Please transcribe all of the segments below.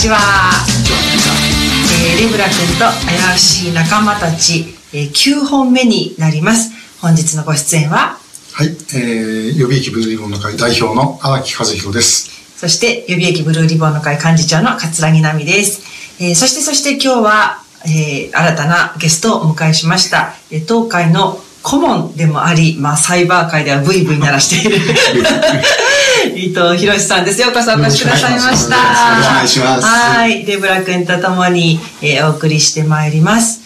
さんこんにちは、えー、レブラ君と怪しい仲間たち、えー、9本目になります。本日のご出演は？はい、えー、予備役ブルーリボンの会代表の荒木和弘です。そして予備役ブルーリボンの会幹事長の桂木奈美です、えー、そしてそして今日は、えー、新たなゲストをお迎えしました、えー、東海の顧問でもあり、まあ、サイバー界ではブイブイ鳴らしている 伊藤博さんです。ようこそお越しくださいました。よろしくお願いします。はい。レブラ君と共に、えー、お送りしてまいります。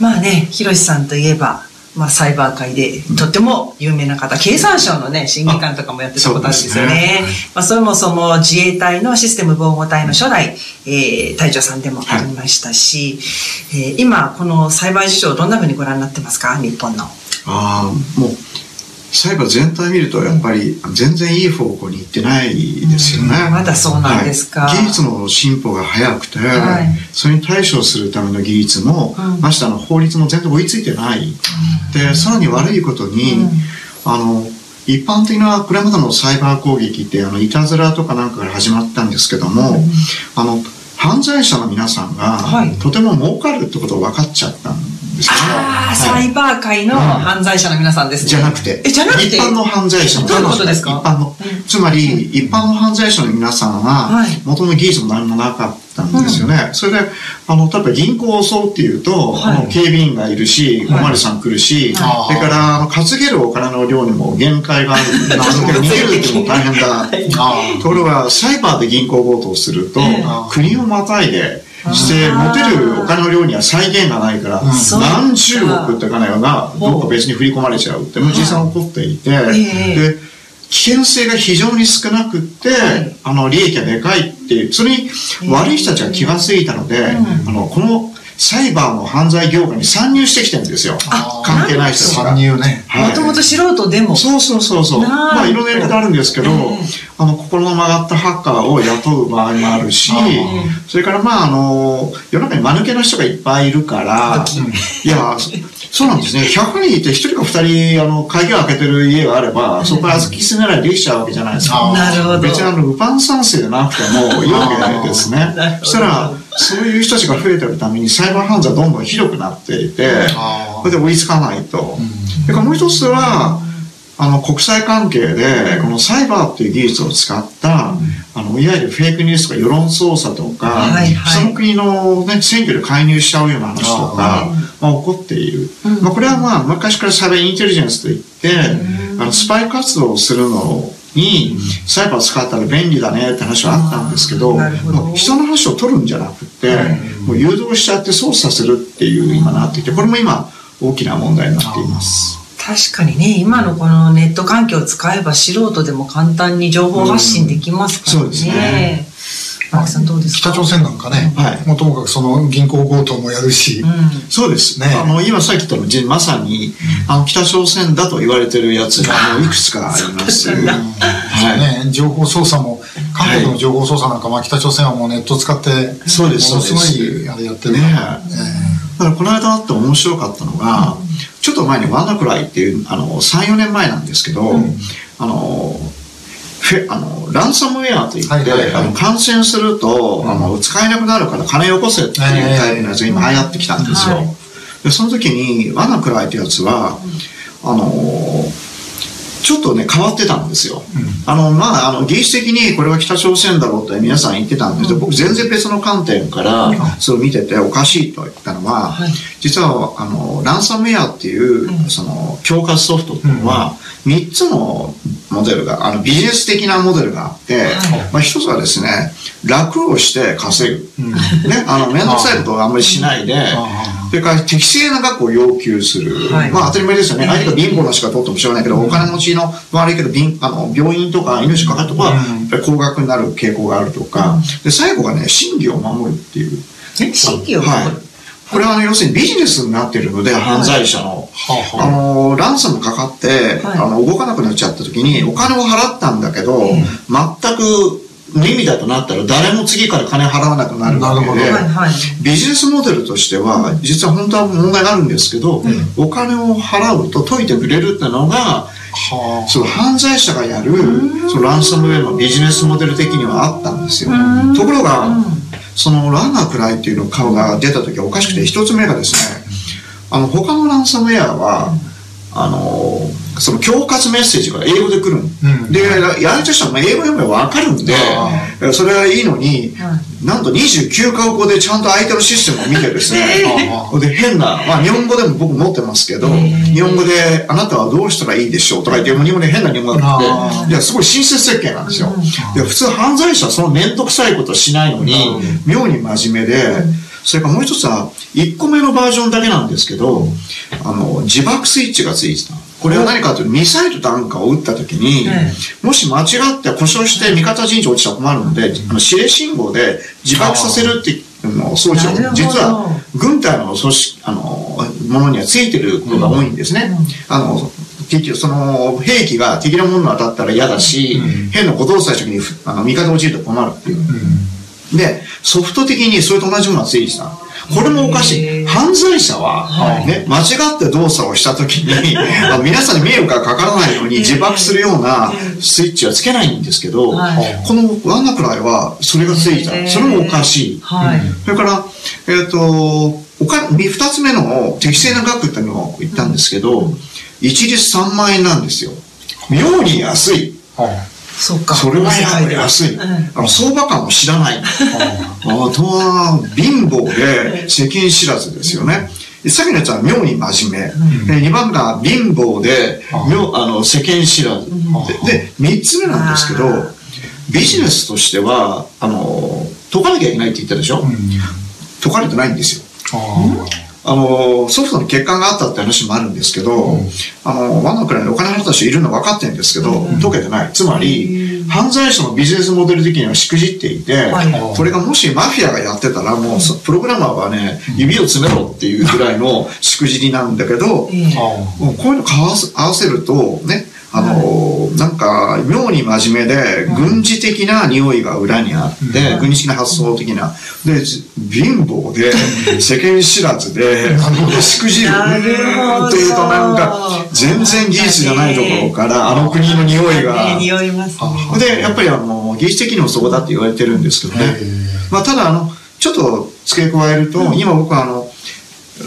まあね、博さんといえば、まあ、サイバー界でとっても有名な方、経産省のね、審議官とかもやってたことあるんですよね。ねまあ、そもそも自衛隊のシステム防護隊の初代、えー、隊長さんでもありましたし、はい、えー、今、このサイバー事情どんなふうにご覧になってますか、日本の。ああ、もう、サイバー全体見るとやっぱり全然いい方向に行ってないですよね。うん、まだそうなんですか、はい、技術の進歩が早くて、はい、それに対処するための技術も、うん、ましてあの法律も全然追いついてない。うん、で、さらに悪いことに、あの、一般的なこれまでのサイバー攻撃ってあのいたずらとかなんかから始まったんですけども、あの犯罪者の皆さんが、とても儲かるってことが分かっちゃったんですよね。ああ、サイバー界の犯罪者の皆さんですね。じゃなくて。え、じゃなくて？一般の犯罪者のどういうことですか？一般の。つまり、一般の犯罪者の皆さんは、元の技術も何もなかったんですよね。それで、あの、例えば銀行を襲うっていうと、あの警備員がいるし、おまりさん来るし、それから、あの、担げるお金の量にも限界があるんだけど、逃げるっても大変だ。ところが、サイバーで銀行強盗をすると、国をまたいで、して持てるお金の量には再現がないから、何十億って金がどっか別に振り込まれちゃうって実際起こっていて、で危険性が非常に少なくって、あの利益がでかいっていうそれに悪い人たちが気が付いたので、あのこのサイバーの犯罪業界に参入してきてるんですよ。関係ない人たちが。参入ね。もともと素人でも。そうそうそうそう。まあいろんなやり方あるんですけど、あの、心の曲がったハッカーを雇う場合もあるし、それからまああの、世の中に間抜けな人がいっぱいいるから、いや、そうなんですね。100人いて1人か2人、あの、鍵を開けてる家があれば、そこから突き進めないできちゃうわけじゃないですか。なるほど。別にあの、ウパン賛成でなくてもいいわけですね。そしたら、そういう人たちが増えてるために、サイバー犯罪はどんどんひどくなっていて、それで追いつかないと。それからもう一つは、あの、国際関係で、このサイバーっていう技術を使った、あの、いわゆるフェイクニュースとか世論操作とか、はいはい、その国のね、選挙で介入しちゃうような話とか、まあ、起こっている。まあ、これはまあ、昔からサイバーインテリジェンスといって、あの、スパイ活動をするのに、サイバー使ったら便利だねって話はあったんですけど、ど。人の話を取るんじゃなくて、もう誘導しちゃって操作するっていう今なっていて、これも今、大きな問題になっています。確かにね、今のこのネット環境を使えば素人でも簡単に情報発信できますからね。うん、そうですね。さんどうですか？北朝鮮なんかね、はい、もともかくその銀行強盗もやるし、うん、そうですね。あの、今さっき言ったまさに、あの、北朝鮮だと言われてるやつが、もういくつかあります。はい。ね、情報操作も、韓国の情報操作なんか、まあ北朝鮮はもうネットを使って、そうです、ものすごいあれやってるね。だからこの間あって面白かったのが、ちょっと前にワンダクライっていう、あの、3、4年前なんですけど、うん、あの、フェあのランサムウェアといって、はいはいはい、あの感染すると、うん、あの使えなくなるから金よこせっていうタイプのやつが今流行ってきたんですよ。はい、でその時にワナクライってやつは、あのちょっとね、変わってたんですよ。うん、あの、まあ、あの、技術的にこれは北朝鮮だろうって皆さん言ってたんですけど、うん、僕全然別の観点から、それを見てておかしいと言ったのは、はい、実は、あの、ランサムウェアっていう、うん、その、強化ソフトっていうのは、3つのモデルが、あの、ビジネス的なモデルがあって、はい、まあ、一つはですね、楽をして稼ぐ。ね、あの、めんどくさいことをあんまりしないで、それから適正な額を要求する。はい、まあ当たり前ですよね。相手が貧乏なしか取ってもしょうがない。けど、お金持ちの悪いけど、あの病院とか命かかるとかは、やっぱり高額になる傾向があるとか、で、最後がね、真偽を守るっていう。え真偽を守る、はい。これは、ね、要するにビジネスになっているので、犯罪者の。あの、ランサムかかって、あの、動かなくなっちゃった時に、お金を払ったんだけど、全く無意味だとなったら誰も次から金払わなくなるわけで、ビジネスモデルとしては、実は本当は問題があるんですけど、お金を払うと解いてくれるってのが、その犯罪者がやるそのランサムウェイのビジネスモデル的にはあったんですよ。ところが、そのランナーくらいっていうの顔が出た時はおかしくて、一つ目がですね、あの、他のランサムウェアは、その恐喝メッセージが英語で来る、うん、でやるとしたら英語読めば分かるんでそれはいいのに、なんと29カ国語でちゃんと相手のシステムを見てですね、で変な、まあ、日本語でも僕持ってますけど、日本語で「あなたはどうしたらいいでしょう」とか言って日本語で変な日本語があっていやすごい親切設計なんですよ。いや普通犯罪者はその面倒くさいことしないのに、妙に真面目で。それからもう一つは、1個目のバージョンだけなんですけど、あの、自爆スイッチがついてた。これは何かというと、ミサイル弾かを撃った時に、もし間違って故障して味方陣地落ちたら困るので、あの指令信号で自爆させるっていうの装置を、実は軍隊の組織、あの、ものにはついてることが多いんですね。あの、結局その兵器が敵のものに当たったら嫌だし、変なことをした時にあの味方落ちると困るっていう。で、ソフト的にそれと同じものがついてた。これもおかしい。犯罪者は、ね、間違って動作をしたときに、皆さんに迷惑がかからないように自爆するようなスイッチはつけないんですけど、このワンナクライはそれがついた。それもおかしい。それから、えっ、と、おか、二つ目の適正な額っていうのを言ったんですけど、一律3万円なんですよ。妙に安い。そうか。それは安い。あの相場感も知らない。あとは、貧乏で世間知らずですよね。さっきのやつは妙に真面目。二番目が貧乏で、妙あの世間知らず。で、三つ目なんですけど、ビジネスとしては、あの、解かなきゃいけないって言ったでしょ、解かれてないんですよ。あの、ソフトの欠陥があったって話もあるんですけど、うん、あの、ワンのくらいにお金払った人いるの分かってるんですけど、うん、解けてない。つまり、犯罪者のビジネスモデル的にはしくじっていて、これがもしマフィアがやってたら、もう、プログラマーはね、指を詰めろっていうぐらいのしくじりなんだけど、こういうの合わせると、ね、あの、なんか、妙に真面目で、軍事的な匂いが裏にあって、軍事的な発想的な。で、貧乏で、世間知らずで、しくじる。っていうとなんか、全然技術じゃないところから、あの国の匂いが。匂いますで、やっぱりあの、技術的にもそこだって言われてるんですけどね。まあ、ただ、あの、ちょっと付け加えると、今僕はあの、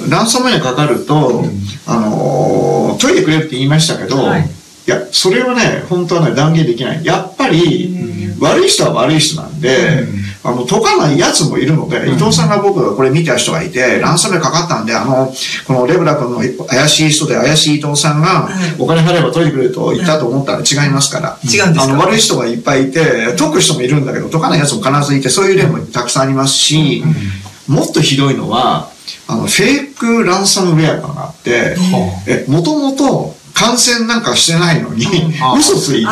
ランサムにかかると、あの、解いてくれるって言いましたけど、い。や、それはね、本当はね、断言できない。やっぱり、悪い人は悪い人なんで、あの、解かない奴もいるので、伊藤さんが僕がこれ見た人がいて、ランサムかかったんで、あの、このレブラ君の怪しい人で怪しい伊藤さんが、お金払えば取りてくれると言ったと思ったら違いますから。違うんですあの、悪い人がいっぱいいて、解く人もいるんだけど、解かない奴も必ずいて、そういう例もたくさんありますし、もっとひどいのは、あの、フェイクランサムウェアがあって、え、もともと、感染なんかしてないのに、嘘ついて、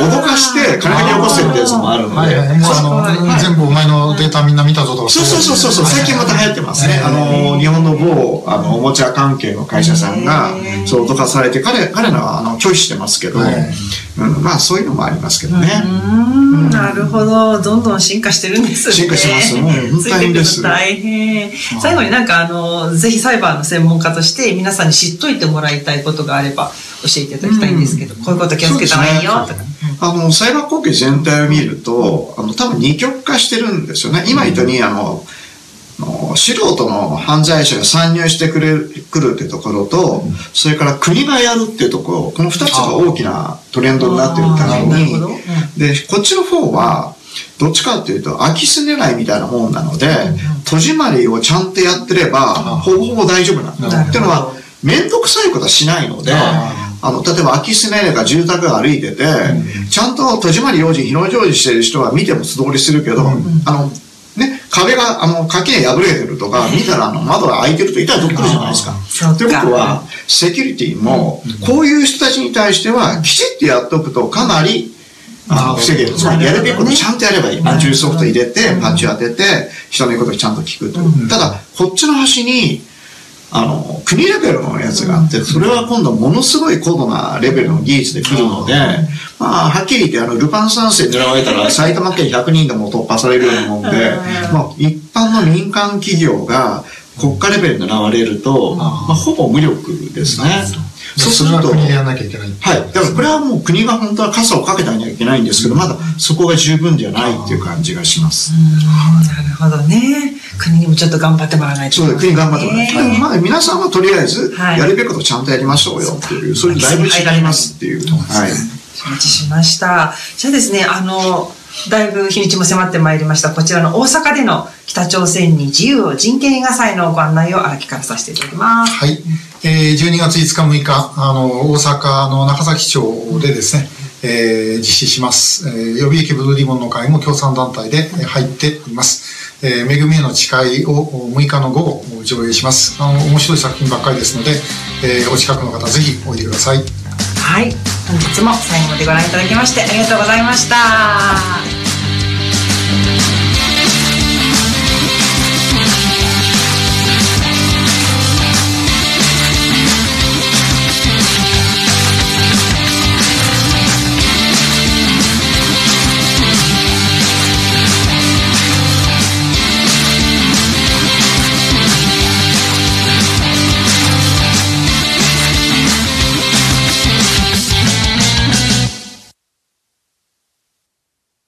脅かして金だけ起こしてるってやつもあるので。全部お前のデータみんな見たぞとか。そうそうそうそう、最近また流行ってますね。あの、日本の某、あの、おもちゃ関係の会社さんが、そう脅かされて、彼、彼らは、あの、拒否してますけど、うん、まあそういうのもありますけどね。なるほど。どんどん進化してるんですね。進化します。もう大変です。大変。最後になんかあの、ぜひサイバーの専門家として皆さんに知っといてもらいたいことがあれば教えていただきたいんですけど、こういうこと気をつけた方がいいよ。とか。あの、サイバー攻撃全体を見ると、あの、多分二極化してるんですよね。今言ったように、あの、素人の犯罪者が参入してくれるくるっていうところと、それから国がやるっていうところ、この二つが大きなトレンドになってるために、で、こっちの方は、どっちかっていうと、空き巣狙いみたいなもんなので、戸締まりをちゃんとやってれば、ほぼほぼ大丈夫なんだ。っていうのは、面倒くさいことはしないので、あの、例えば空き巣狙いが住宅が歩いてて、ちゃんと戸締まり用心、日の表示してる人は見ても素通りするけど、あの、ね、壁が、あの、垣根破れてるとか、見たらあの窓が開いてると痛いとくるじゃないですか。ということは、セキュリティも、こういう人たちに対しては、きちっとやっておくとかなり、あ防げる。つまりやるべきことちゃんとやればいい。アンチューソフト入れて、パッチ当てて、人の言うことをちゃんと聞くと。ただ、こっちの端に、あの、国レベルのやつがあって、それは今度ものすごい高度なレベルの技術で来るので、まあ、はっきり言って、あの、ルパン三世狙われたら埼玉県100人でも突破されるようなもんで、まあ、一般の民間企業が国家レベルで狙われると、まあ、ほぼ無力ですね。そうすると。国でやらなきゃいけない。はい。だからこれはもう国が本当は傘をかけたにはいけないんですけど、まだそこが十分ではないっていう感じがします。なるほどね。国にもちょっと頑張ってもらわないと、そう国頑張ってもらわないと。でもまあ皆さんはとりあえず、やるべきことちゃんとやりましょうよっていう、それだいぶ違いますっていう。はい。承知しました。じゃあですね、あの、だいぶ日にちも迫ってまいりました。こちらの大阪での北朝鮮に自由を人権映画祭のご案内を荒木からさせていただきます。はい。えー、12月5日6日、あの、大阪の中崎町でですね、えー、実施します。えー、予備役ブルーリボンの会も共産団体で入っています。えー、恵みへの誓いを6日の午後上映します。あの、面白い作品ばっかりですので、えー、お近くの方ぜひおいでください。はい。本日も最後までご覧いただきましてありがとうございました。